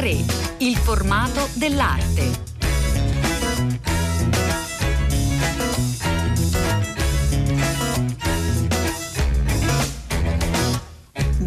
A3, il formato dell'arte.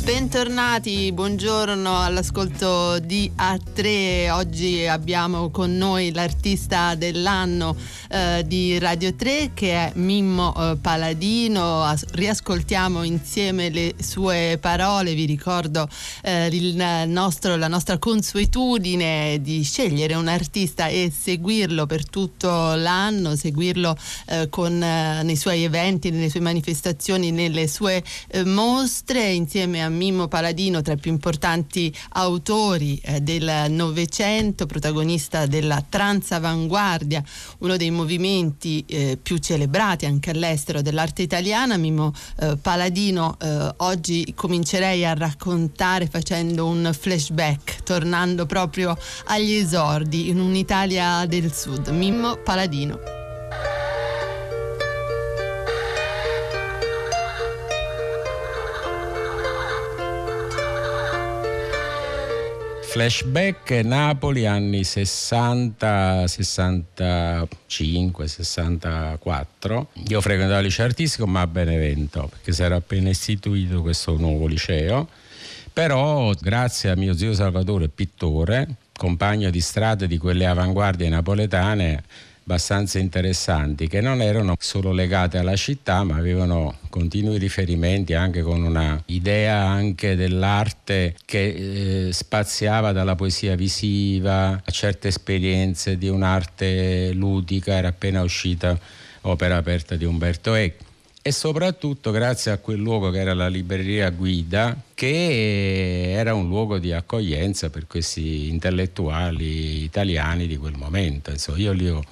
Bentornati, buongiorno all'ascolto di A3. Oggi abbiamo con noi l'artista dell'anno eh, di Radio 3 che è Mimmo eh, Paladino. Riascoltiamo insieme le sue parole. Vi ricordo eh, nostro, la nostra consuetudine di scegliere un artista e seguirlo per tutto l'anno, seguirlo eh, con, nei suoi eventi, nelle sue manifestazioni, nelle sue mostre insieme a Mimmo Paladino, tra i più importanti autori del Novecento, protagonista della transavanguardia, uno dei movimenti eh, più celebrati anche all'estero dell'arte italiana. Mimmo eh, Paladino, eh, oggi comincerei a raccontare facendo un flashback, tornando proprio agli esordi in un'Italia del Sud. Mimmo Paladino. Flashback Napoli anni 60, 65, 64. Io frequentavo il liceo artistico ma a Benevento perché si era appena istituito questo nuovo liceo. Però grazie a mio zio Salvatore, pittore, compagno di strada di quelle avanguardie napoletane, abbastanza interessanti che non erano solo legate alla città ma avevano continui riferimenti anche con una idea anche dell'arte che eh, spaziava dalla poesia visiva a certe esperienze di un'arte ludica era appena uscita opera aperta di Umberto Eco e soprattutto grazie a quel luogo che era la libreria Guida, che era un luogo di accoglienza per questi intellettuali italiani di quel momento. Insomma, io li ho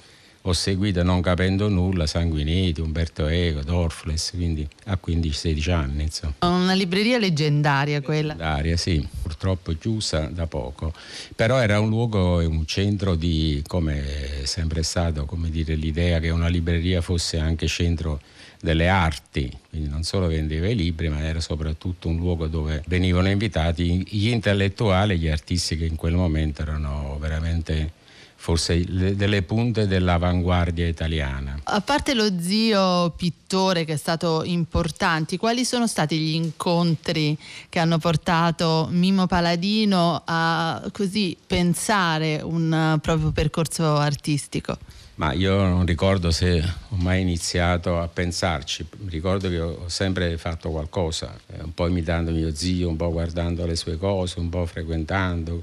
ho seguito non capendo nulla Sanguinetti, Umberto Eco, Dorfles, quindi a 15-16 anni. Insomma. Una libreria leggendaria quella. Leggendaria, sì, purtroppo chiusa da poco, però era un luogo e un centro di, come è sempre stato, come dire, l'idea che una libreria fosse anche centro delle arti, quindi non solo vendeva i libri, ma era soprattutto un luogo dove venivano invitati gli intellettuali, gli artisti che in quel momento erano veramente forse le, delle punte dell'avanguardia italiana. A parte lo zio pittore che è stato importante, quali sono stati gli incontri che hanno portato Mimo Paladino a così pensare un proprio percorso artistico? Ma io non ricordo se ho mai iniziato a pensarci, ricordo che ho sempre fatto qualcosa, eh, un po' imitando mio zio, un po' guardando le sue cose, un po' frequentando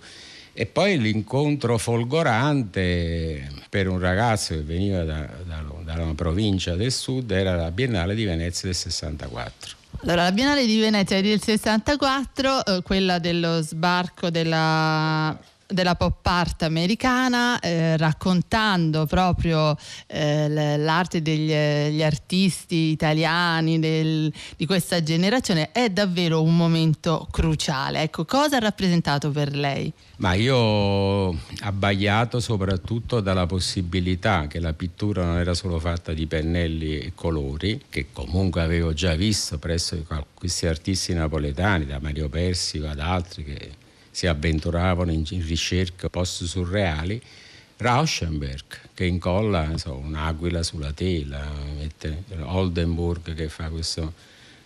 e poi l'incontro folgorante per un ragazzo che veniva da, da, dalla provincia del sud era la Biennale di Venezia del 64. Allora, la Biennale di Venezia del 64, eh, quella dello sbarco della della pop art americana eh, raccontando proprio eh, l'arte degli artisti italiani del, di questa generazione è davvero un momento cruciale. Ecco, cosa ha rappresentato per lei? Ma io abbagliato soprattutto dalla possibilità che la pittura non era solo fatta di pennelli e colori, che comunque avevo già visto presso questi artisti napoletani, da Mario Persico ad altri che si avventuravano in, ricerche post surreali, Rauschenberg che incolla so, un'aquila sulla tela, mette Oldenburg che fa questo,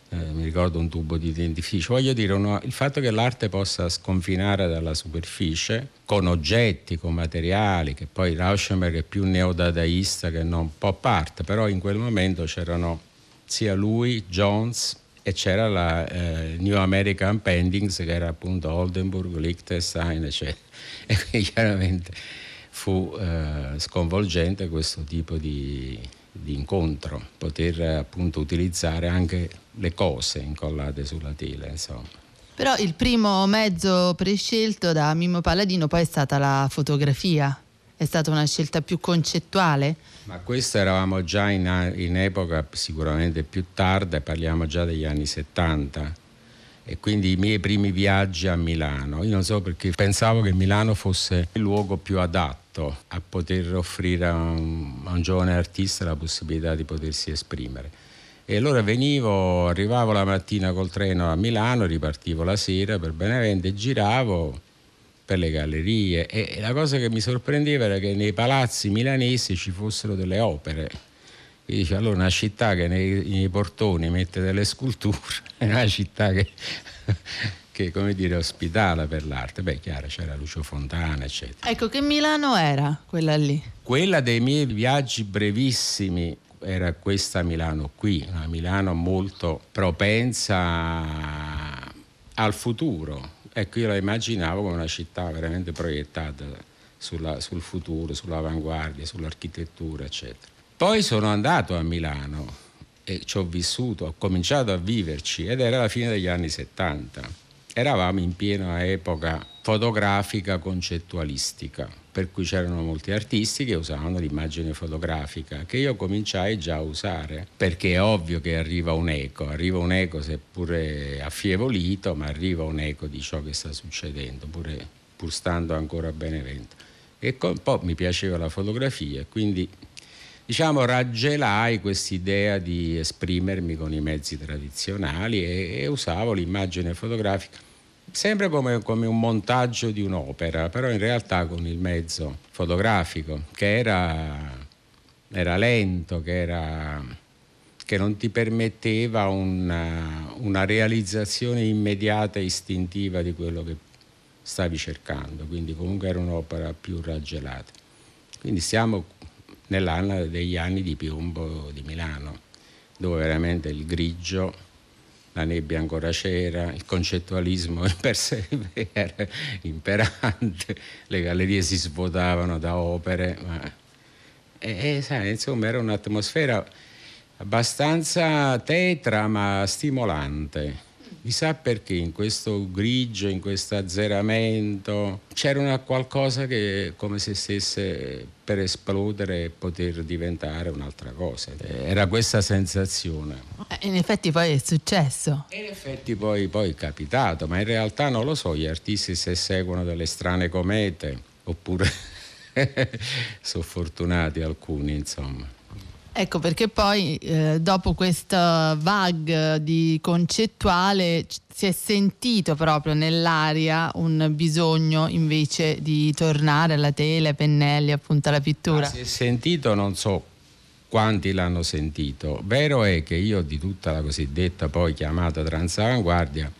eh, mi ricordo un tubo di dentifricio. Voglio dire, uno, il fatto che l'arte possa sconfinare dalla superficie con oggetti, con materiali, che poi Rauschenberg è più neodadaista che non pop art, però in quel momento c'erano sia lui, Jones, e c'era la eh, New American Pendings che era appunto Oldenburg, Liechtenstein eccetera. E quindi chiaramente fu eh, sconvolgente questo tipo di, di, incontro poter appunto utilizzare anche le cose incollate sulla tela insomma. Però il primo mezzo prescelto da Mimmo Paladino poi è stata la fotografia è stata una scelta più concettuale? Ma questo eravamo già in, in epoca sicuramente più tarda, parliamo già degli anni 70 e quindi i miei primi viaggi a Milano. Io non so perché pensavo che Milano fosse il luogo più adatto a poter offrire a un, a un giovane artista la possibilità di potersi esprimere. E allora venivo, arrivavo la mattina col treno a Milano, ripartivo la sera per Benevento e giravo per le gallerie e la cosa che mi sorprendeva era che nei palazzi milanesi ci fossero delle opere. Quindi dice, allora una città che nei, nei portoni mette delle sculture è una città che che come dire ospitale per l'arte. Beh, chiaro, c'era Lucio Fontana, eccetera. Ecco, che Milano era quella lì? Quella dei miei viaggi brevissimi era questa Milano qui, una Milano molto propensa al futuro. Ecco, io la immaginavo come una città veramente proiettata sulla, sul futuro, sull'avanguardia, sull'architettura, eccetera. Poi sono andato a Milano e ci ho vissuto, ho cominciato a viverci ed era la fine degli anni 70 eravamo in piena epoca fotografica concettualistica, per cui c'erano molti artisti che usavano l'immagine fotografica, che io cominciai già a usare, perché è ovvio che arriva un eco, arriva un eco seppure affievolito, ma arriva un eco di ciò che sta succedendo, pure, pur stando ancora a Benevento. E un po' mi piaceva la fotografia, quindi diciamo, raggelai quest'idea di esprimermi con i mezzi tradizionali e, e usavo l'immagine fotografica sempre come, come, un montaggio di un'opera, però in realtà con il mezzo fotografico, che era, era lento, che, era, che, non ti permetteva una, una realizzazione immediata e istintiva di quello che stavi cercando, quindi comunque era un'opera più raggelata. Quindi siamo nell'anno degli anni di piombo di Milano, dove veramente il grigio, la nebbia ancora c'era, il concettualismo per sé era imperante, le gallerie si svuotavano da opere, ma e, e, sai, insomma era un'atmosfera abbastanza tetra ma stimolante Chissà perché in questo grigio, in questo azzeramento, c'era una qualcosa che come se stesse per esplodere e poter diventare un'altra cosa. Era questa sensazione. Eh, in effetti poi è successo. In effetti poi, poi è capitato, ma in realtà non lo so, gli artisti se seguono delle strane comete oppure sono fortunati alcuni, insomma. Ecco perché poi eh, dopo questa VAG di concettuale si è sentito proprio nell'aria un bisogno invece di tornare alla tela, ai pennelli, appunto alla pittura. Ah, si è sentito, non so quanti l'hanno sentito. Vero è che io di tutta la cosiddetta poi chiamata transavanguardia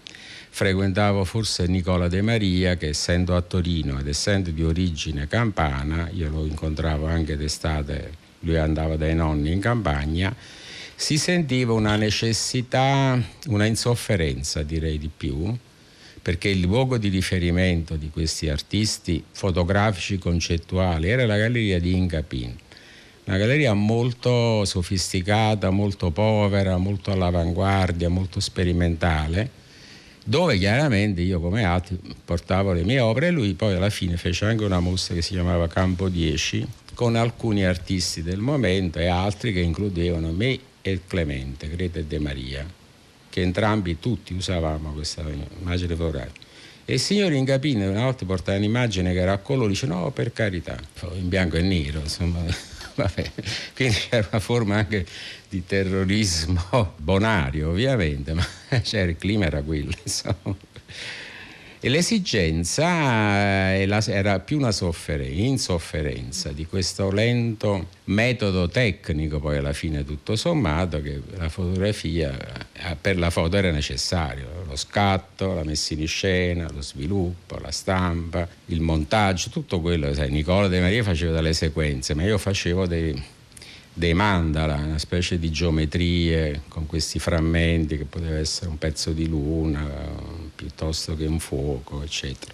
frequentavo forse Nicola De Maria che essendo a Torino ed essendo di origine campana, io lo incontravo anche d'estate lui andava dai nonni in campagna, si sentiva una necessità, una insofferenza direi di più, perché il luogo di riferimento di questi artisti fotografici concettuali era la galleria di Incapin, una galleria molto sofisticata, molto povera, molto all'avanguardia, molto sperimentale, dove chiaramente io come altri portavo le mie opere e lui poi alla fine fece anche una mostra che si chiamava Campo 10 con alcuni artisti del momento e altri che includevano me e Clemente, Greta e De Maria, che entrambi tutti usavamo questa immagine fotografica. E il signor Ingapine una volta portava un'immagine che era a colore, dice no per carità, in bianco e nero, insomma, vabbè. quindi era una forma anche di terrorismo bonario ovviamente, ma cioè, il clima era quello, insomma. E l'esigenza eh, era più una sofferenza, insofferenza di questo lento metodo tecnico, poi alla fine tutto sommato, che la fotografia per la foto era necessario, lo scatto, la messa in scena, lo sviluppo, la stampa, il montaggio, tutto quello. Sai, Nicola De Maria faceva delle sequenze, ma io facevo dei, dei mandala, una specie di geometrie con questi frammenti che poteva essere un pezzo di luna piuttosto che un fuoco, eccetera.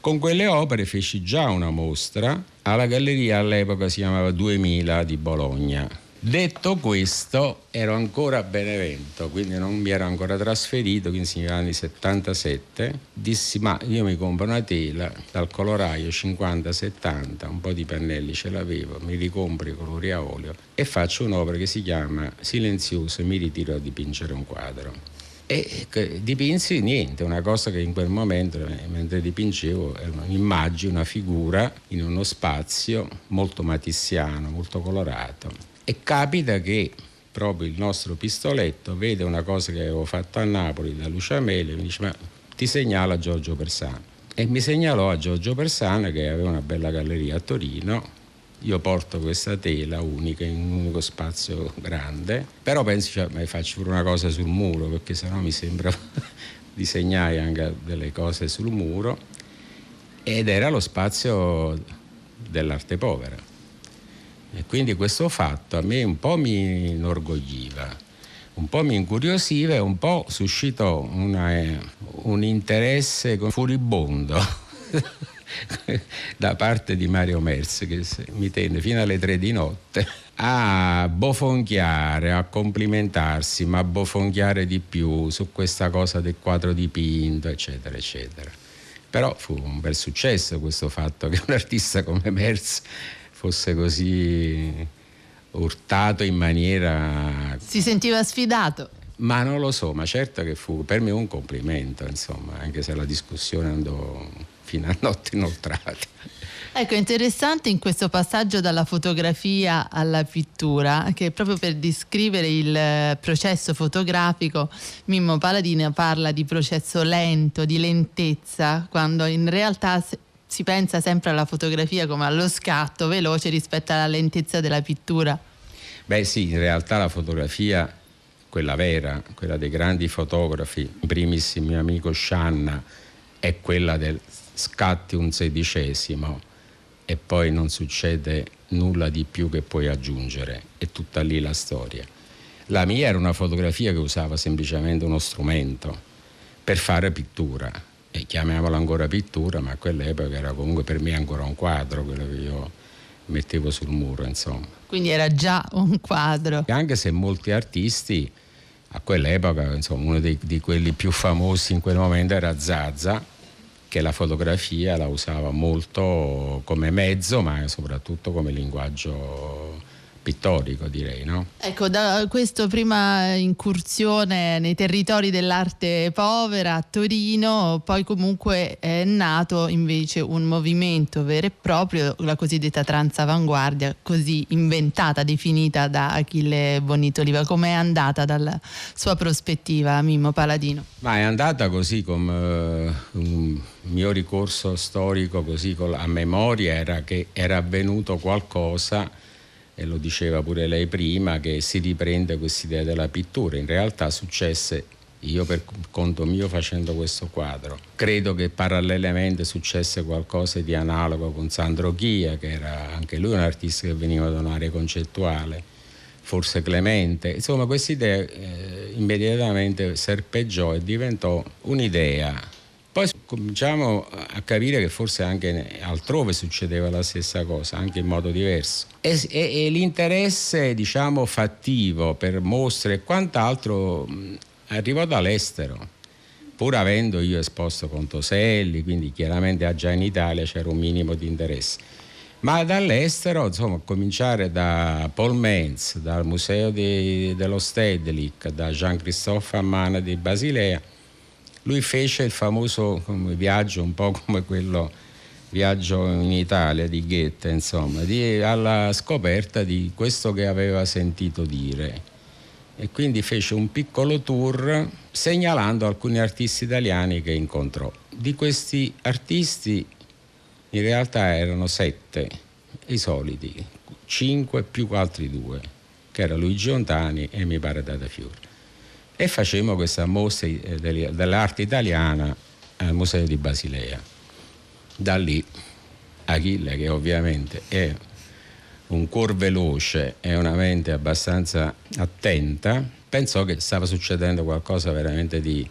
Con quelle opere feci già una mostra alla galleria all'epoca si chiamava 2000 di Bologna Detto questo, ero ancora a Benevento, quindi non mi ero ancora trasferito, quindi negli anni 77. Dissi, ma io mi compro una tela dal coloraio 50-70, un po' di pannelli ce l'avevo, mi ricompro i colori a olio e faccio un'opera che si chiama Silenzioso e mi ritiro a dipingere un quadro. E dipinsi niente, una cosa che in quel momento, mentre dipingevo, era un'immagine, una figura in uno spazio molto matissiano, molto colorato e capita che proprio il nostro pistoletto vede una cosa che avevo fatto a Napoli da Lucia Mele e mi dice ma ti segnala Giorgio Persano. e mi segnalò a Giorgio Persana che aveva una bella galleria a Torino. Io porto questa tela unica in un unico spazio grande, però penso cioè, ma faccio pure una cosa sul muro perché sennò mi sembra disegnare anche delle cose sul muro ed era lo spazio dell'arte povera. E quindi questo fatto a me un po' mi inorgogliva un po' mi incuriosiva e un po' suscitò una, eh, un interesse furibondo da parte di Mario Merz che mi tenne fino alle tre di notte a bofonchiare, a complimentarsi, ma a bofonchiare di più su questa cosa del quadro dipinto, eccetera, eccetera. Però fu un bel successo questo fatto che un artista come Merz fosse così urtato in maniera... Si sentiva sfidato? Ma non lo so, ma certo che fu per me un complimento, insomma, anche se la discussione andò fino a notte inoltrata. Ecco, interessante in questo passaggio dalla fotografia alla pittura, che proprio per descrivere il processo fotografico, Mimmo Paladino parla di processo lento, di lentezza, quando in realtà si pensa sempre alla fotografia come allo scatto veloce rispetto alla lentezza della pittura. Beh sì, in realtà la fotografia, quella vera, quella dei grandi fotografi, in primis il mio amico Scianna, è quella del scatti un sedicesimo e poi non succede nulla di più che puoi aggiungere, è tutta lì la storia. La mia era una fotografia che usava semplicemente uno strumento per fare pittura e chiamiamola ancora pittura, ma a quell'epoca era comunque per me ancora un quadro, quello che io mettevo sul muro, insomma. Quindi era già un quadro. Anche se molti artisti a quell'epoca, insomma, uno dei, di quelli più famosi in quel momento era Zaza, che la fotografia la usava molto come mezzo, ma soprattutto come linguaggio pittorico direi. No? Ecco, da questa prima incursione nei territori dell'arte povera a Torino, poi comunque è nato invece un movimento vero e proprio, la cosiddetta transavanguardia, così inventata, definita da Achille Bonito Oliva. Com'è andata dalla sua prospettiva, Mimmo Paladino? Ma è andata così come uh, un mio ricorso storico così a memoria era che era avvenuto qualcosa e lo diceva pure lei prima, che si riprende quest'idea della pittura. In realtà successe, io per conto mio facendo questo quadro, credo che parallelamente successe qualcosa di analogo con Sandro Chia, che era anche lui un artista che veniva da un'area concettuale, forse Clemente. Insomma, questa idea eh, immediatamente serpeggiò e diventò un'idea poi cominciamo a capire che forse anche altrove succedeva la stessa cosa, anche in modo diverso. E, e, e l'interesse, diciamo, fattivo per mostre e quant'altro arrivò dall'estero. Pur avendo io esposto con Toselli, quindi chiaramente già in Italia c'era un minimo di interesse. Ma dall'estero, insomma, cominciare da Paul Menz, dal Museo di, dello Stedelijk, da Jean-Christophe Amman di Basilea, lui fece il famoso viaggio, un po' come quello viaggio in Italia di Goethe, insomma, di, alla scoperta di questo che aveva sentito dire. E quindi fece un piccolo tour segnalando alcuni artisti italiani che incontrò. Di questi artisti in realtà erano sette, i soliti, cinque più altri due, che erano Luigi Ontani e mi pare Dada Fiore e facemmo questa mostra eh, dell'arte italiana al Museo di Basilea. Da lì Achille, che ovviamente è un cuor veloce e una mente abbastanza attenta, pensò che stava succedendo qualcosa veramente di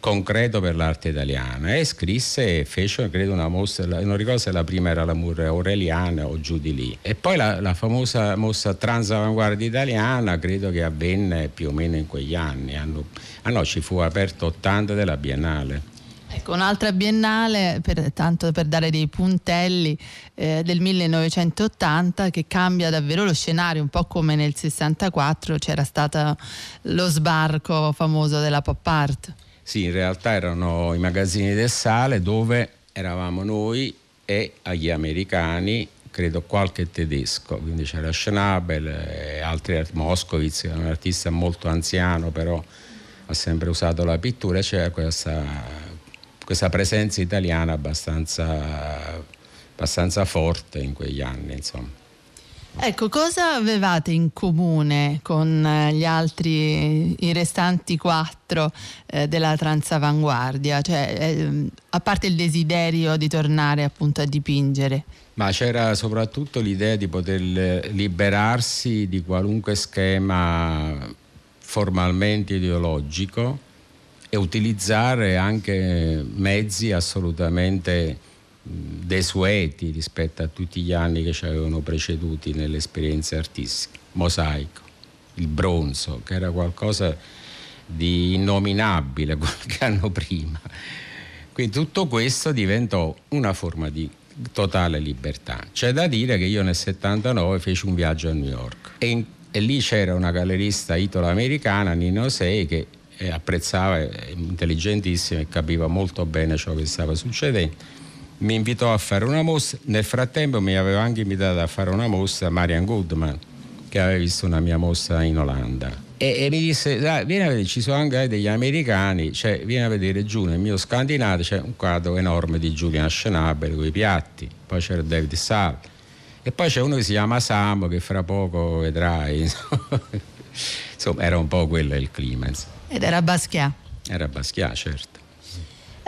concreto per l'arte italiana e scrisse e fece credo una mostra, non ricordo se la prima era la Murre Aureliana o giù di lì e poi la, la famosa mostra transavanguardia italiana credo che avvenne più o meno in quegli anni, hanno, ah no ci fu aperto 80 della Biennale. Ecco, un'altra biennale, per, tanto per dare dei puntelli, eh, del 1980 che cambia davvero lo scenario, un po' come nel 64 c'era stato lo sbarco famoso della pop art. Sì, in realtà erano i magazzini del sale dove eravamo noi e agli americani, credo qualche tedesco, quindi c'era Schnabel e altri, Moskowitz, che era un artista molto anziano, però ha sempre usato la pittura, c'era questa questa presenza italiana abbastanza, abbastanza forte in quegli anni. Insomma. Ecco, cosa avevate in comune con eh, gli altri, i restanti quattro eh, della transavanguardia? Cioè, eh, a parte il desiderio di tornare appunto a dipingere? Ma c'era soprattutto l'idea di poter liberarsi di qualunque schema formalmente ideologico e utilizzare anche mezzi assolutamente desueti rispetto a tutti gli anni che ci avevano preceduti nelle esperienze artistiche. Mosaico, il bronzo, che era qualcosa di innominabile qualche anno prima. Quindi tutto questo diventò una forma di totale libertà. C'è da dire che io nel 79 feci un viaggio a New York e, in, e lì c'era una gallerista italo-americana, Nino Sei, che eh, apprezzava, intelligentissima e capiva molto bene ciò che stava succedendo mi invitò a fare una mostra. Nel frattempo mi aveva anche invitato a fare una mostra Marian Goodman, che aveva visto una mia mostra in Olanda. E, e mi disse, vieni a vedere, ci sono anche degli americani, cioè vieni a vedere giù nel mio scandinato c'è un quadro enorme di Julian Schnabel con i piatti, poi c'era David Sal e poi c'è uno che si chiama Samo che fra poco vedrai. Insomma, era un po' quello il clima. Ed era Basquiat. Era Basquiat, certo.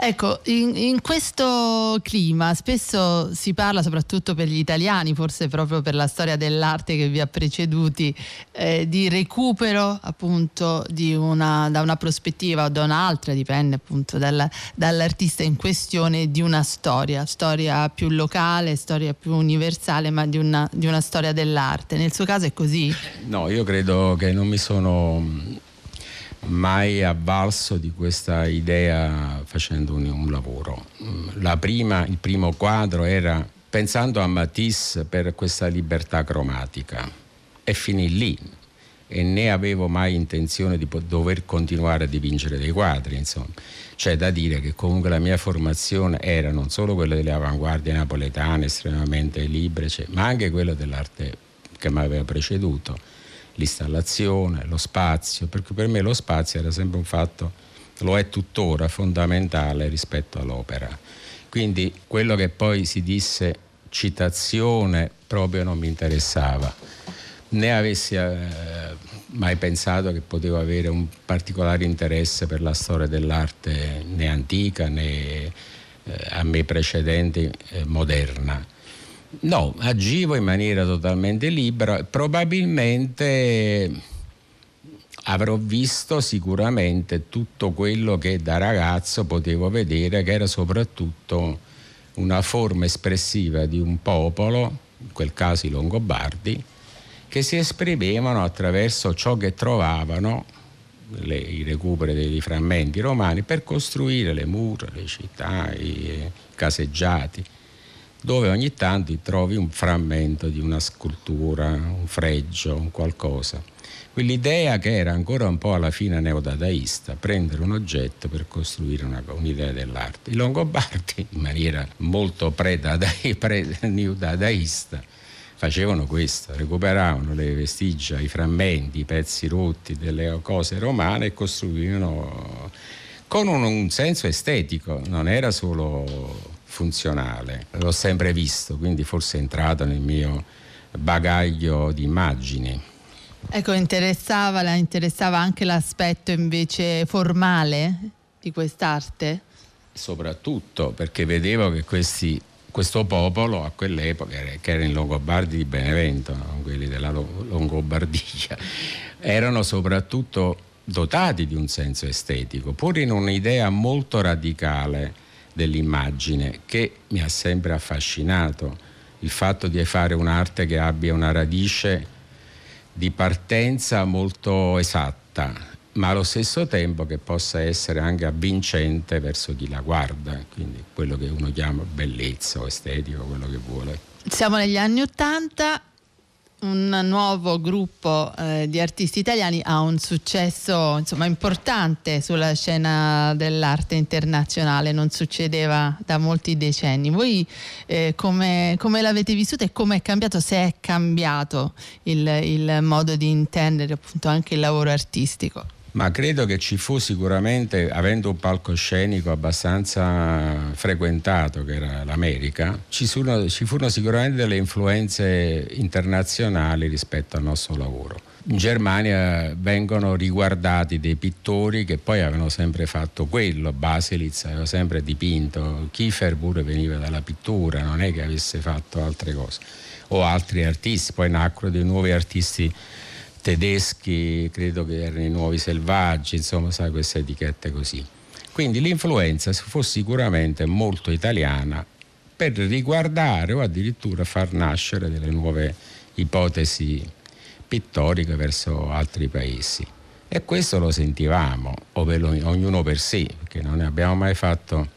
Ecco, in, in, questo clima spesso si parla, soprattutto per gli italiani, forse proprio per la storia dell'arte che vi ha preceduti, eh, di recupero appunto di una, da una prospettiva o da un'altra, dipende appunto dalla, dall'artista in questione, di una storia, storia più locale, storia più universale, ma di una, di una storia dell'arte. Nel suo caso è così? No, io credo che non mi sono mai avvalso di questa idea facendo un, un lavoro. Prima, il primo quadro era pensando a Matisse per questa libertà cromatica e finì lì e né avevo mai intenzione di dover continuare a dipingere dei quadri, insomma. C'è da dire che comunque la mia formazione era non solo quella delle avanguardie napoletane estremamente libere, cioè, ma anche quella dell'arte che mi aveva preceduto l'installazione, lo spazio, perché per me lo spazio era sempre un fatto, lo è tuttora, fondamentale rispetto all'opera. Quindi quello che poi si disse citazione proprio non mi interessava, né avessi eh, mai pensato che potevo avere un particolare interesse per la storia dell'arte né antica né eh, a me precedente eh, moderna No, agivo in maniera totalmente libera. Probabilmente avrò visto sicuramente tutto quello che da ragazzo potevo vedere, che era soprattutto una forma espressiva di un popolo, in quel caso i Longobardi, che si esprimevano attraverso ciò che trovavano, le, i recuperi dei frammenti romani, per costruire le mura, le città, i caseggiati dove ogni tanto trovi un frammento di una scultura, un fregio, un qualcosa. Quell'idea che era ancora un po' alla fine neodadaista, prendere un oggetto per costruire una, un'idea dell'arte. I Longobardi, in maniera molto pre-neodadaista, facevano questo, recuperavano le vestigia, i frammenti, i pezzi rotti delle cose romane e costruivano con un, un senso estetico, non era solo funzionale. L'ho sempre visto, quindi forse è entrato nel mio bagaglio di immagini. Ecco, interessava, la interessava anche l'aspetto invece formale di quest'arte? Soprattutto perché vedevo che questi, questo popolo a quell'epoca, che erano i Longobardi di Benevento, no? quelli della Longobardia, erano soprattutto dotati di un senso estetico, pur in un'idea molto radicale dell'immagine che mi ha sempre affascinato, il fatto di fare un'arte che abbia una radice di partenza molto esatta, ma allo stesso tempo che possa essere anche avvincente verso chi la guarda, quindi quello che uno chiama bellezza o estetico, quello che vuole. Siamo negli anni Ottanta un nuovo gruppo eh, di artisti italiani ha un successo insomma, importante sulla scena dell'arte internazionale, non succedeva da molti decenni. Voi eh, come, come, l'avete vissuta e come è cambiato, se è cambiato il, il modo di intendere appunto anche il lavoro artistico? Ma credo che ci fu sicuramente, avendo un palcoscenico abbastanza frequentato, che era l'America, ci furono, ci furono sicuramente delle influenze internazionali rispetto al nostro lavoro. In Germania vengono riguardati dei pittori che poi avevano sempre fatto quello, Baselitz aveva sempre dipinto, Kiefer pure veniva dalla pittura, non è che avesse fatto altre cose, o altri artisti, poi nacquero dei nuovi artisti tedeschi, credo che erano i nuovi selvaggi, insomma, sai, queste etichette così. Quindi l'influenza fu sicuramente molto italiana per riguardare o addirittura far nascere delle nuove ipotesi pittoriche verso altri paesi. E questo lo sentivamo, ognuno per sé, perché non abbiamo mai fatto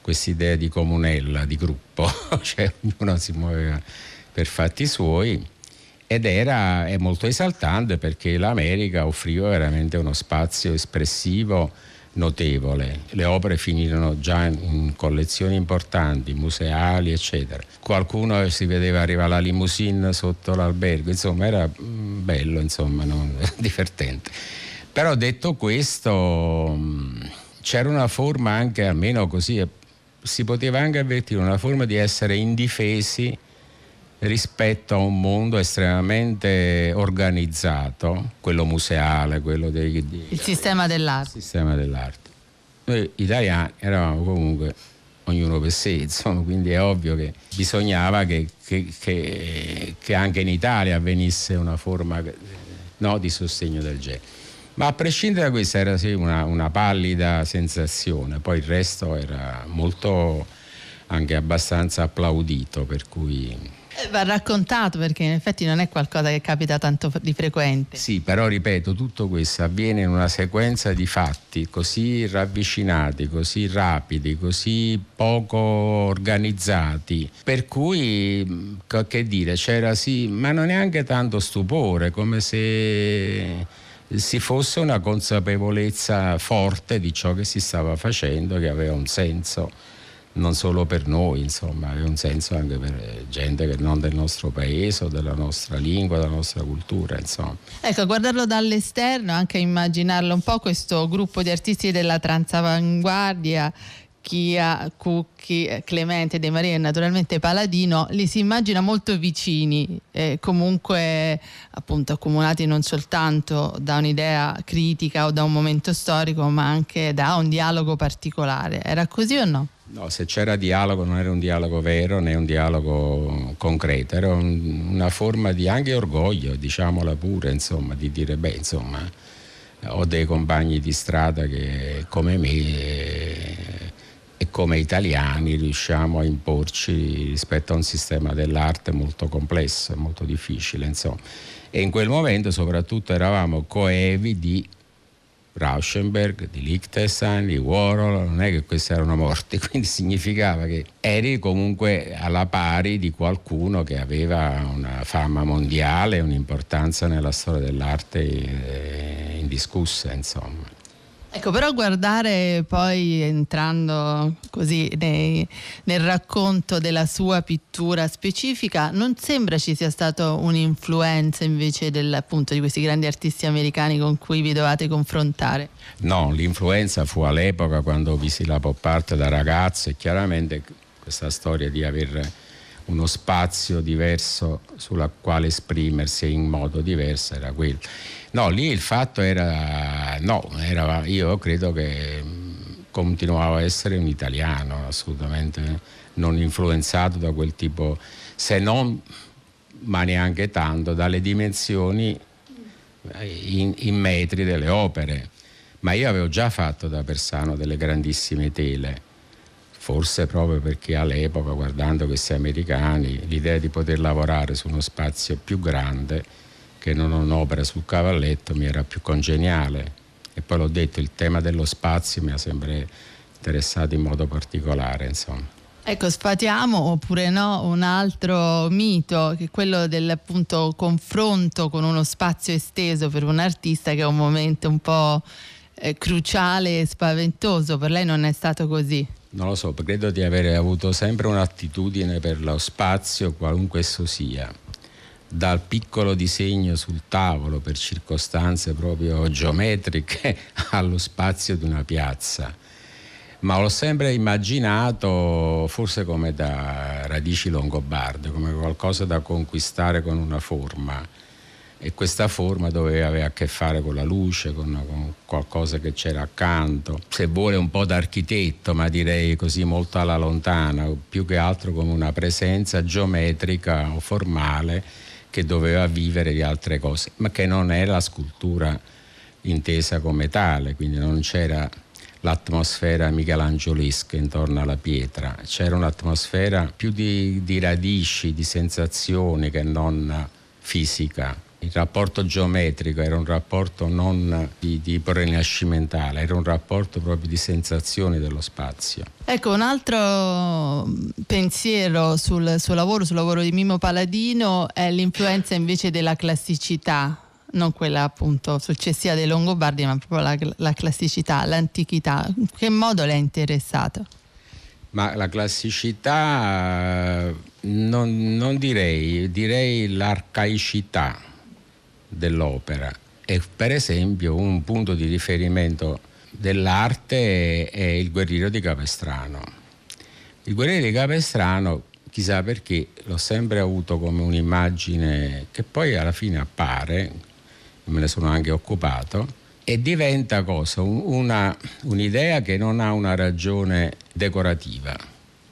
questa idea di comunella, di gruppo, cioè ognuno si muoveva per fatti suoi ed era molto esaltante perché l'America offriva veramente uno spazio espressivo notevole. Le opere finirono già in collezioni importanti, museali, eccetera. Qualcuno si vedeva arrivare la limousine sotto l'albergo, insomma era mm, bello, insomma, no? divertente. Però detto questo, mm, c'era una forma anche, almeno così, si poteva anche avvertire una forma di essere indifesi rispetto a un mondo estremamente organizzato, quello museale, quello dei... Di, il sistema dell'arte. Il sistema dell'arte. Noi italiani eravamo comunque ognuno per sé, insomma, quindi è ovvio che bisognava che, che, che, che anche in Italia avvenisse una forma no, di sostegno del genere. Ma a prescindere da questo era sì, una, una pallida sensazione, poi il resto era molto anche abbastanza applaudito, per cui va raccontato perché in effetti non è qualcosa che capita tanto di frequente. Sì, però ripeto, tutto questo avviene in una sequenza di fatti così ravvicinati, così rapidi, così poco organizzati, per cui che dire, c'era sì, ma non neanche tanto stupore, come se si fosse una consapevolezza forte di ciò che si stava facendo, che aveva un senso non solo per noi, insomma, è un senso anche per gente che non del nostro paese o della nostra lingua, della nostra cultura, insomma. Ecco, guardarlo dall'esterno, anche immaginarlo un po' questo gruppo di artisti della transavanguardia Chia, Cucchi, Clemente De Maria e naturalmente Paladino li si immagina molto vicini, eh, comunque appunto accomunati non soltanto da un'idea critica o da un momento storico, ma anche da un dialogo particolare. Era così o no? No, se c'era dialogo non era un dialogo vero né un dialogo concreto, era un, una forma di anche orgoglio, diciamola pure, insomma, di dire, beh, insomma, ho dei compagni di strada che come me e come italiani riusciamo a imporci rispetto a un sistema dell'arte molto complesso, molto difficile, insomma. E in quel momento soprattutto eravamo coevi di Rauschenberg, di Liechtenstein, di Warhol, non è che questi erano morti, quindi significava che eri comunque alla pari di qualcuno che aveva una fama mondiale, un'importanza nella storia dell'arte eh, indiscussa, insomma. Ecco, però guardare poi entrando così nei, nel racconto della sua pittura specifica, non sembra ci sia stata un'influenza invece del, appunto, di questi grandi artisti americani con cui vi dovete confrontare? No, l'influenza fu all'epoca quando visi la pop art da ragazzo e chiaramente questa storia di avere uno spazio diverso sulla quale esprimersi in modo diverso era quello. No, lì il fatto era, no, era, io credo che continuavo a essere un italiano assolutamente non influenzato da quel tipo, se non, ma neanche tanto, dalle dimensioni in, in metri delle opere. Ma io avevo già fatto da Persano delle grandissime tele forse proprio perché all'epoca, guardando questi americani, l'idea di poter lavorare su uno spazio più grande che non un'opera sul cavalletto mi era più congeniale. E poi l'ho detto, il tema dello spazio mi ha sempre interessato in modo particolare, insomma. Ecco, sfatiamo oppure no un altro mito, che è quello del appunto confronto con uno spazio esteso per un artista che è un momento un po' eh, cruciale e spaventoso. Per lei non è stato così? Non lo so, credo di avere avuto sempre un'attitudine per lo spazio, qualunque esso sia dal piccolo disegno sul tavolo per circostanze proprio geometriche allo spazio di una piazza. Ma l'ho sempre immaginato forse come da radici longobarde, come qualcosa da conquistare con una forma e questa forma doveva avere a che fare con la luce, con, con, qualcosa che c'era accanto, se vuole un po' d'architetto, ma direi così molto alla lontana, più che altro come una presenza geometrica o formale che doveva vivere di altre cose, ma che non è la scultura intesa come tale, quindi non c'era l'atmosfera michelangiolesca intorno alla pietra, c'era un'atmosfera più di, di radici, di sensazioni che non fisica. Il rapporto geometrico era un rapporto non di tipo rinascimentale, era un rapporto proprio di sensazioni dello spazio. Ecco, un altro pensiero sul suo lavoro, sul lavoro di Mimo Paladino, è l'influenza invece della classicità, non quella appunto successiva dei Longobardi, ma proprio la, la classicità, l'antichità. In che modo le è interessato? Ma la classicità non, non direi, direi l'arcaicità dell'opera e per esempio un punto di riferimento dell'arte è il guerriero di Capestrano. Il guerriero di Capestrano, chissà perché, l'ho sempre avuto come un'immagine che poi alla fine appare, me ne sono anche occupato, e diventa cosa? Una, un'idea che non ha una ragione decorativa,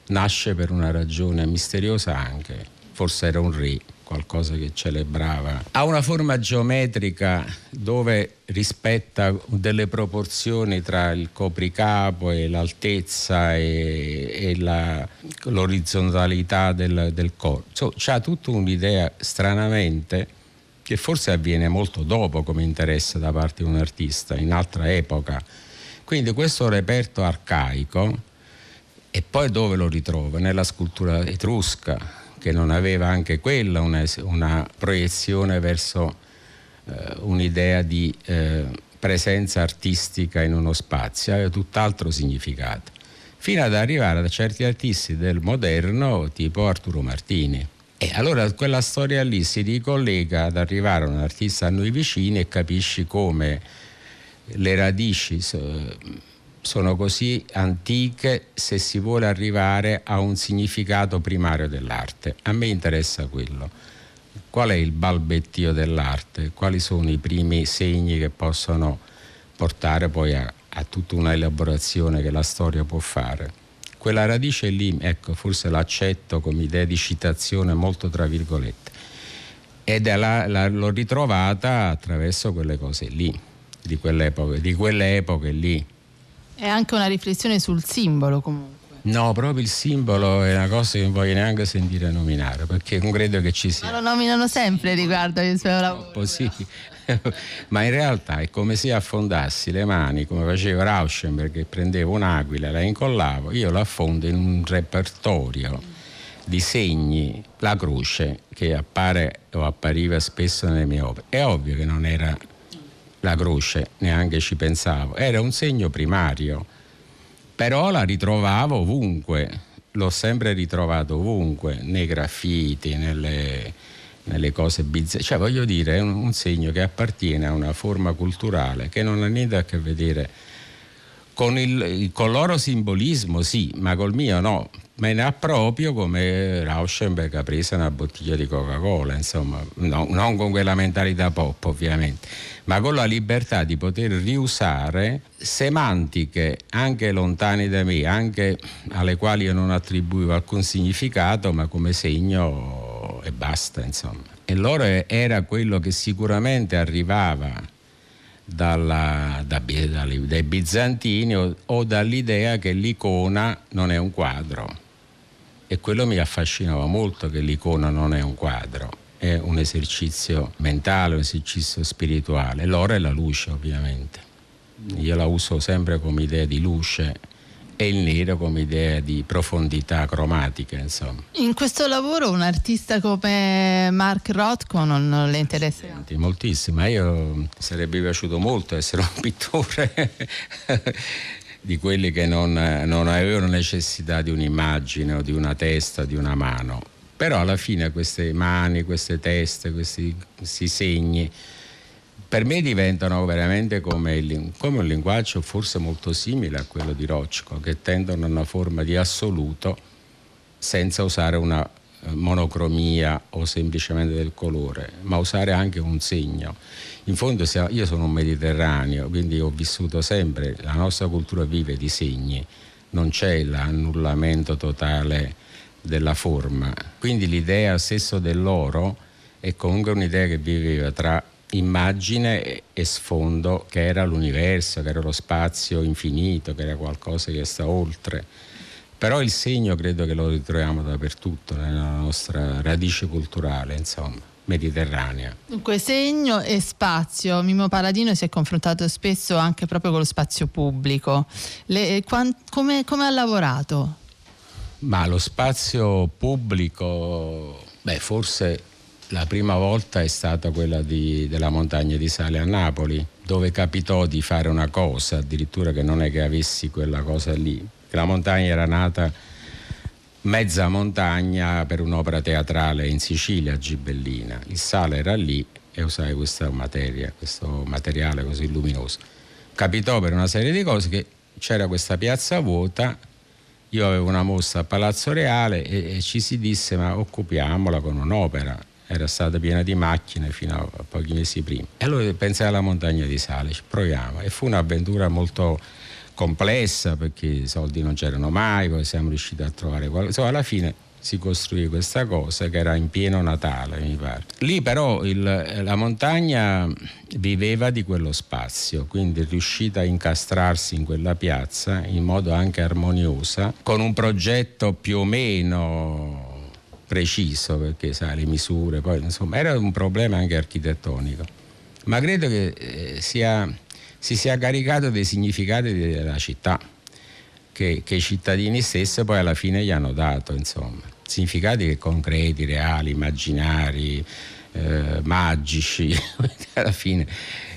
nasce per una ragione misteriosa anche, forse era un re qualcosa che celebrava. Ha una forma geometrica dove rispetta delle proporzioni tra il copricapo e l'altezza e, e la, l'orizzontalità del, del corpo. So, c'ha tutta un'idea stranamente che forse avviene molto dopo come interesse da parte di un artista, in altra epoca. Quindi questo reperto arcaico e poi dove lo ritrovo? Nella scultura etrusca, che non aveva anche quella una, una proiezione verso eh, un'idea di eh, presenza artistica in uno spazio, aveva tutt'altro significato, fino ad arrivare a certi artisti del moderno tipo Arturo Martini. E allora quella storia lì si ricollega ad arrivare a un artista a noi vicini e capisci come le radici sono così antiche se si vuole arrivare a un significato primario dell'arte. A me interessa quello. Qual è il balbettio dell'arte? Quali sono i primi segni che possono portare poi a, a tutta una elaborazione che la storia può fare? Quella radice lì, ecco, forse l'accetto come idea di citazione molto tra virgolette. Ed la, la, l'ho ritrovata attraverso quelle cose lì, di quelle epoche, di quelle epoche lì è anche una riflessione sul simbolo comunque. No, proprio il simbolo è una cosa che non voglio neanche sentire nominare perché non credo che ci sia. Ma lo nominano sempre riguardo al suo lavoro. Sì. Ma in realtà è come se affondassi le mani, come faceva Rauschenberg, che prendevo un'aquila, la incollavo, io la affondo in un repertorio di segni, la croce che appare o appariva spesso nelle mie opere. È ovvio che non era la croce, neanche ci pensavo, era un segno primario, però la ritrovavo ovunque, l'ho sempre ritrovato ovunque, nei graffiti, nelle, nelle cose bizzarre, cioè voglio dire è un, un, segno che appartiene a una forma culturale che non ha niente a che vedere con il, il loro simbolismo, sì, ma col mio no, me ne approprio come Rauschenberg ha preso una bottiglia di Coca-Cola, insomma, no, non con quella mentalità pop ovviamente, ma con la libertà di poter riusare semantiche anche lontane da me, anche alle quali io non attribuivo alcun significato, ma come segno e basta, insomma. E loro era quello che sicuramente arrivava dalla, da, dai bizantini o, o dall'idea che l'icona non è un quadro e quello mi affascinava molto che l'icona non è un quadro, è un esercizio mentale, un esercizio spirituale. L'oro è la luce ovviamente. Io la uso sempre come idea di luce e il nero come idea di profondità cromatica, insomma. In questo lavoro un artista come Mark Rothko non, non le interessa? Senti, moltissimo, io sarebbe piaciuto molto essere un pittore di quelli che non, non avevano necessità di un'immagine o di una testa, di una mano. Però alla fine queste mani, queste teste, questi, questi segni, per me diventano veramente come, il, come, un linguaggio forse molto simile a quello di Rochko, che tendono a una forma di assoluto senza usare una eh, monocromia o semplicemente del colore, ma usare anche un segno. In fondo io sono un mediterraneo, quindi ho vissuto sempre, la nostra cultura vive di segni, non c'è l'annullamento totale della forma. Quindi l'idea stesso dell'oro è comunque un'idea che viveva tra immagine e sfondo che era l'universo, che era lo spazio infinito, che era qualcosa che sta oltre. Però il segno credo che lo ritroviamo dappertutto nella nostra radice culturale, insomma mediterranea. Dunque segno e spazio, Mimo Paladino si è confrontato spesso anche proprio con lo spazio pubblico. Le, quant, come, come ha lavorato? Ma lo spazio pubblico, beh forse la prima volta è stata quella di, della montagna di Sale a Napoli, dove capitò di fare una cosa, addirittura che non è che avessi quella cosa lì. La montagna era nata mezza montagna per un'opera teatrale in Sicilia, a Gibellina. Il sale era lì e usai questa materia, questo materiale così luminoso. Capitò per una serie di cose che c'era questa piazza vuota io avevo una mostra a Palazzo Reale e, e, ci si disse ma occupiamola con un'opera era stata piena di macchine fino a pochi mesi prima. E allora pensai alla montagna di Sale, proviamo. E fu un'avventura molto complessa perché i soldi non c'erano mai, poi siamo riusciti a trovare qualcosa. Insomma, alla fine si costruì questa cosa che era in pieno Natale, mi pare. Lì però il, la montagna viveva di quello spazio, quindi è riuscita a incastrarsi in quella piazza in modo anche armoniosa, con un progetto più o meno preciso perché sai le misure, poi insomma era un problema anche architettonico, ma credo che eh, sia, si sia caricato dei significati della città che, che, i cittadini stessi poi alla fine gli hanno dato, insomma, significati concreti, reali, immaginari, eh, magici, alla fine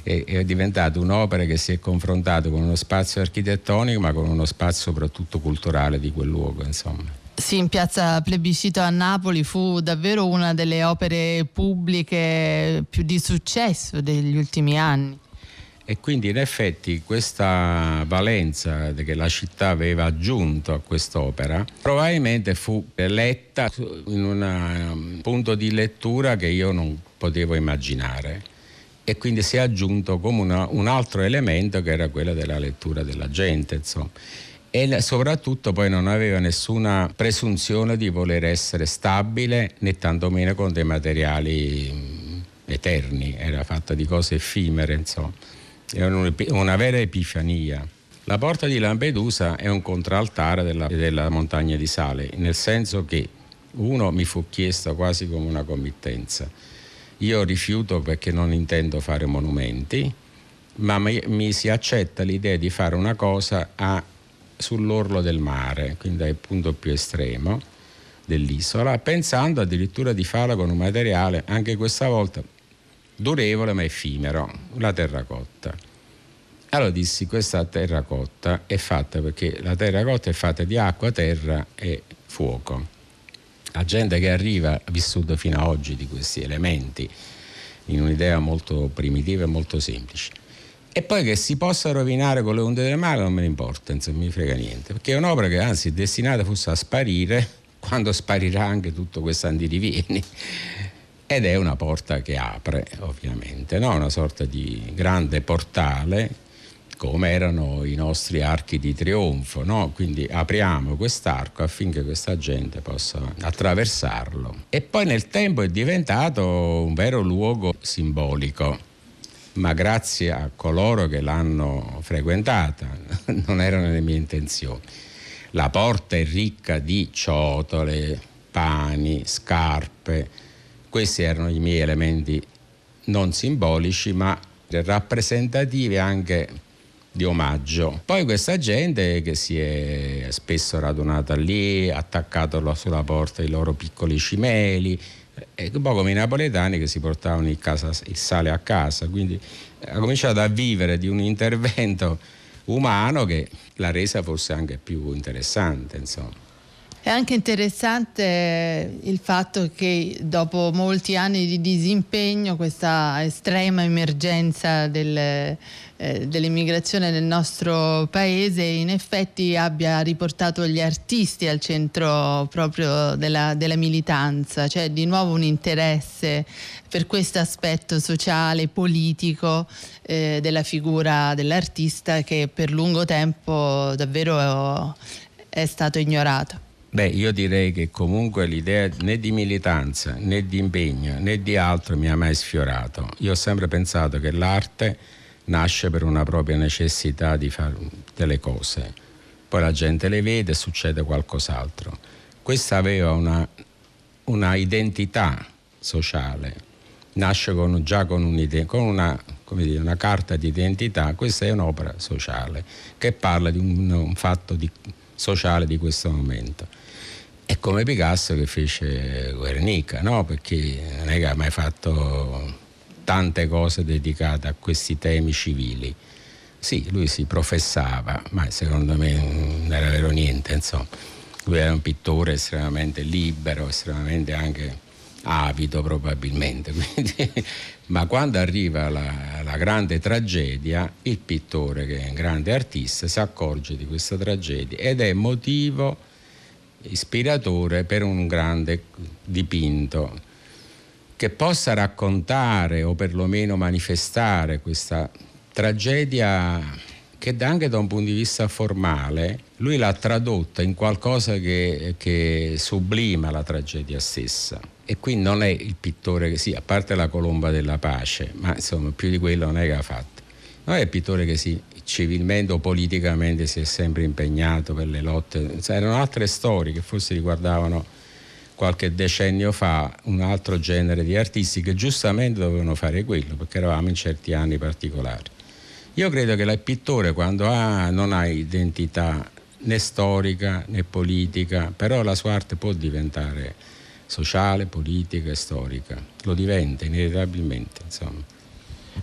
è, è diventata un'opera che si è confrontata con uno spazio architettonico ma con uno spazio soprattutto culturale di quel luogo, insomma. Sì, in piazza Plebiscito a Napoli fu davvero una delle opere pubbliche più di successo degli ultimi anni. E quindi in effetti questa valenza che la città aveva aggiunto a quest'opera probabilmente fu letta in un um, punto di lettura che io non potevo immaginare. E quindi si è aggiunto come una, un altro elemento che era quello della lettura della gente. Insomma. E soprattutto poi non aveva nessuna presunzione di voler essere stabile né tantomeno con dei materiali mm, eterni, era fatta di cose effimere, insomma, era una vera epifania. La porta di Lampedusa è un contraltare della, della montagna di Sale, nel senso che uno mi fu chiesto quasi come una committenza. Io rifiuto perché non intendo fare monumenti, ma mi, mi si accetta l'idea di fare una cosa a sull'orlo del mare, quindi al punto più estremo dell'isola, pensando addirittura di farla con un materiale, anche questa volta durevole ma effimero, la terracotta. Allora dissi, questa terracotta è fatta perché la terracotta è fatta di acqua, terra e fuoco. La gente che arriva ha vissuto fino ad oggi di questi elementi in un'idea molto primitiva e molto semplice. E poi che si possa rovinare con le onde del mare non me ne importa, insomma, mi frega niente, perché è un'opera che anzi è destinata forse a sparire quando sparirà anche tutto questo andirivieni. Ed è una porta che apre, ovviamente, no? una sorta di grande portale come erano i nostri archi di trionfo, no? quindi apriamo quest'arco affinché questa gente possa attraversarlo. E poi nel tempo è diventato un vero luogo simbolico ma grazie a coloro che l'hanno frequentata, non erano le mie intenzioni. La porta è ricca di ciotole, pani, scarpe, questi erano i miei elementi non simbolici ma rappresentativi anche di omaggio. Poi questa gente che si è spesso radunata lì, attaccato sulla porta i loro piccoli cimeli, è un po' come i napoletani che si portavano il, casa, il sale a casa, quindi ha cominciato a vivere di un intervento umano che l'ha resa forse anche più interessante. Insomma. È anche interessante il fatto che dopo molti anni di disimpegno questa estrema emergenza del, eh, dell'immigrazione nel nostro paese in effetti abbia riportato gli artisti al centro proprio della, della militanza, cioè di nuovo un interesse per questo aspetto sociale, politico eh, della figura dell'artista che per lungo tempo davvero è stato ignorato. Beh, io direi che comunque l'idea né di militanza, né di impegno, né di altro mi ha mai sfiorato. Io ho sempre pensato che l'arte nasce per una propria necessità di fare delle cose. Poi la gente le vede e succede qualcos'altro. Questa aveva una, una identità sociale, nasce con, già con, con una, dire, una, carta di identità, questa è un'opera sociale che parla di un, un fatto di, sociale di questo momento. È come Picasso che fece Guernica, no? perché non è che ha mai fatto tante cose dedicate a questi temi civili. Sì, lui si professava, ma secondo me non era vero niente, insomma. Lui era un pittore estremamente libero, estremamente anche avido probabilmente. Quindi, ma quando arriva la, la, grande tragedia, il pittore, che è un grande artista, si accorge di questa tragedia ed è motivo ispiratore per un grande dipinto che possa raccontare o perlomeno manifestare questa tragedia che anche da un punto di vista formale lui l'ha tradotta in qualcosa che, che sublima la tragedia stessa e qui non è il pittore che sì, a parte la colomba della pace, ma insomma più di quello non è che ha fatto. Non è il pittore che sì, civilmente o politicamente si è sempre impegnato per le lotte, cioè, erano altre storie che forse riguardavano qualche decennio fa un altro genere di artisti che giustamente dovevano fare quello perché eravamo in certi anni particolari. Io credo che il pittore quando ha, non ha identità né storica né politica, però la sua arte può diventare sociale, politica e storica. Lo diventa inevitabilmente, insomma.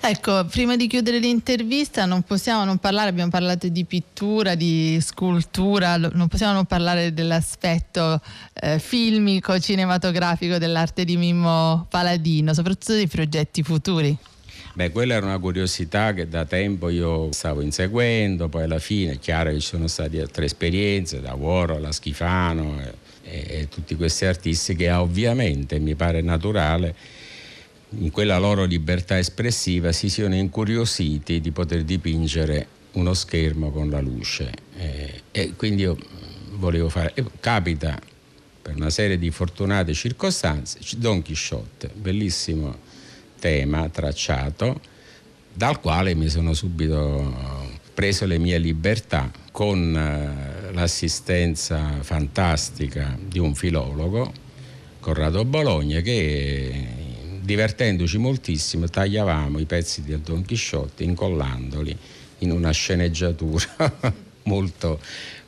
Ecco, prima di chiudere l'intervista non possiamo non parlare, abbiamo parlato di pittura, di scultura, non possiamo non parlare dell'aspetto eh, filmico, cinematografico dell'arte di Mimmo Paladino, soprattutto dei progetti futuri. Beh, quella era una curiosità che da tempo io stavo inseguendo, poi alla fine è chiaro che ci sono state altre esperienze, da Warhol a Schifano. Eh e tutti questi artisti che ovviamente mi pare naturale in quella loro libertà espressiva si siano incuriositi di poter dipingere uno schermo con la luce. Eh, e quindi io volevo fare capita per una serie di fortunate circostanze Don Chisciotte bellissimo tema tracciato dal quale mi sono subito preso le mie libertà con eh, l'assistenza fantastica di un filologo, Corrado Bologna, che divertendoci moltissimo tagliavamo i pezzi del Don Chisciotte incollandoli in una sceneggiatura molto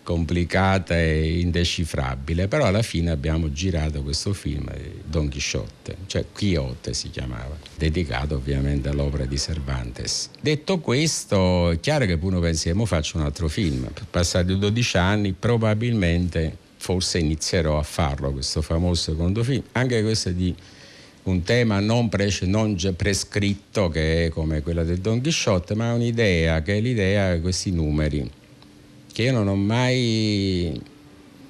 complicata e indecifrabile, però alla fine abbiamo girato questo film Don Chisciotte, cioè Quixote si chiamava, dedicato ovviamente all'opera di Cervantes. Detto questo, è chiaro che uno pensiamo faccio un altro film, passati 12 anni probabilmente forse inizierò a farlo questo famoso secondo film, anche questo è di un tema non, pre- non prescritto che è come quella del Don Chisciotte, ma un'idea che è l'idea di questi numeri che io non ho mai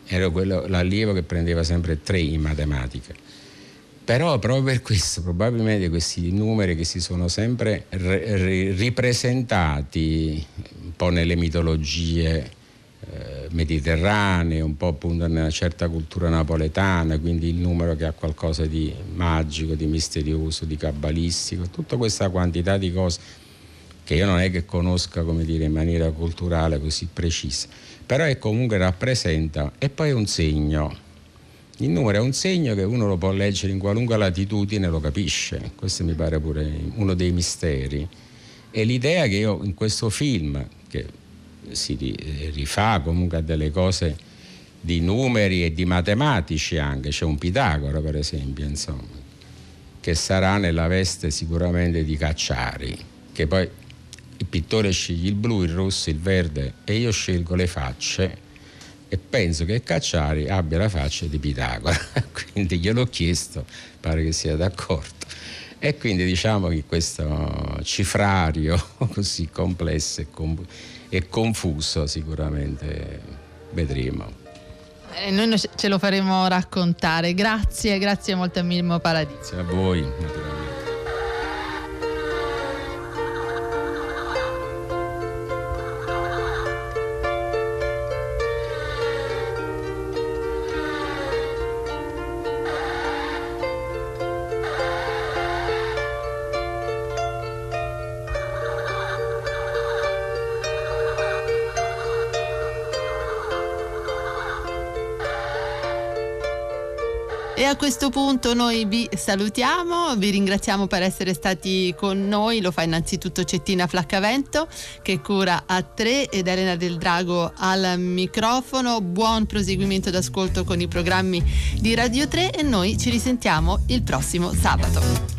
ero quello, l'allievo che prendeva sempre tre in matematica. Però proprio per questo, probabilmente questi numeri che si sono sempre r- ripresentati un po' nelle mitologie mediterranee, un po' appunto nella certa cultura napoletana, quindi il numero che ha qualcosa di magico, di misterioso, di cabalistico, tutta questa quantità di cose che io non è che conosca come dire, in maniera culturale così precisa, però è comunque rappresenta e poi è un segno. Il numero è un segno che uno lo può leggere in qualunque latitudine e lo capisce, questo mi pare pure uno dei misteri. E l'idea che io in questo film, che si rifà comunque a delle cose di numeri e di matematici anche, c'è un Pitagora per esempio, insomma, che sarà nella veste sicuramente di Cacciari, che poi il pittore sceglie il blu, il rosso, il verde e io scelgo le facce e penso che Cacciari abbia la faccia di Pitagora, quindi gliel'ho chiesto, pare che sia d'accordo. E quindi diciamo che questo cifrario così complesso e, e confuso sicuramente vedremo. Eh, noi ce lo faremo raccontare. Grazie, grazie molto a Mimmo Paladino. Grazie a voi, naturalmente. Questo punto noi vi salutiamo, vi ringraziamo per essere stati con noi, lo fa innanzitutto Cettina Flaccavento che cura a tre ed Elena del Drago al microfono. Buon proseguimento d'ascolto con i programmi di Radio 3 e noi ci risentiamo il prossimo sabato.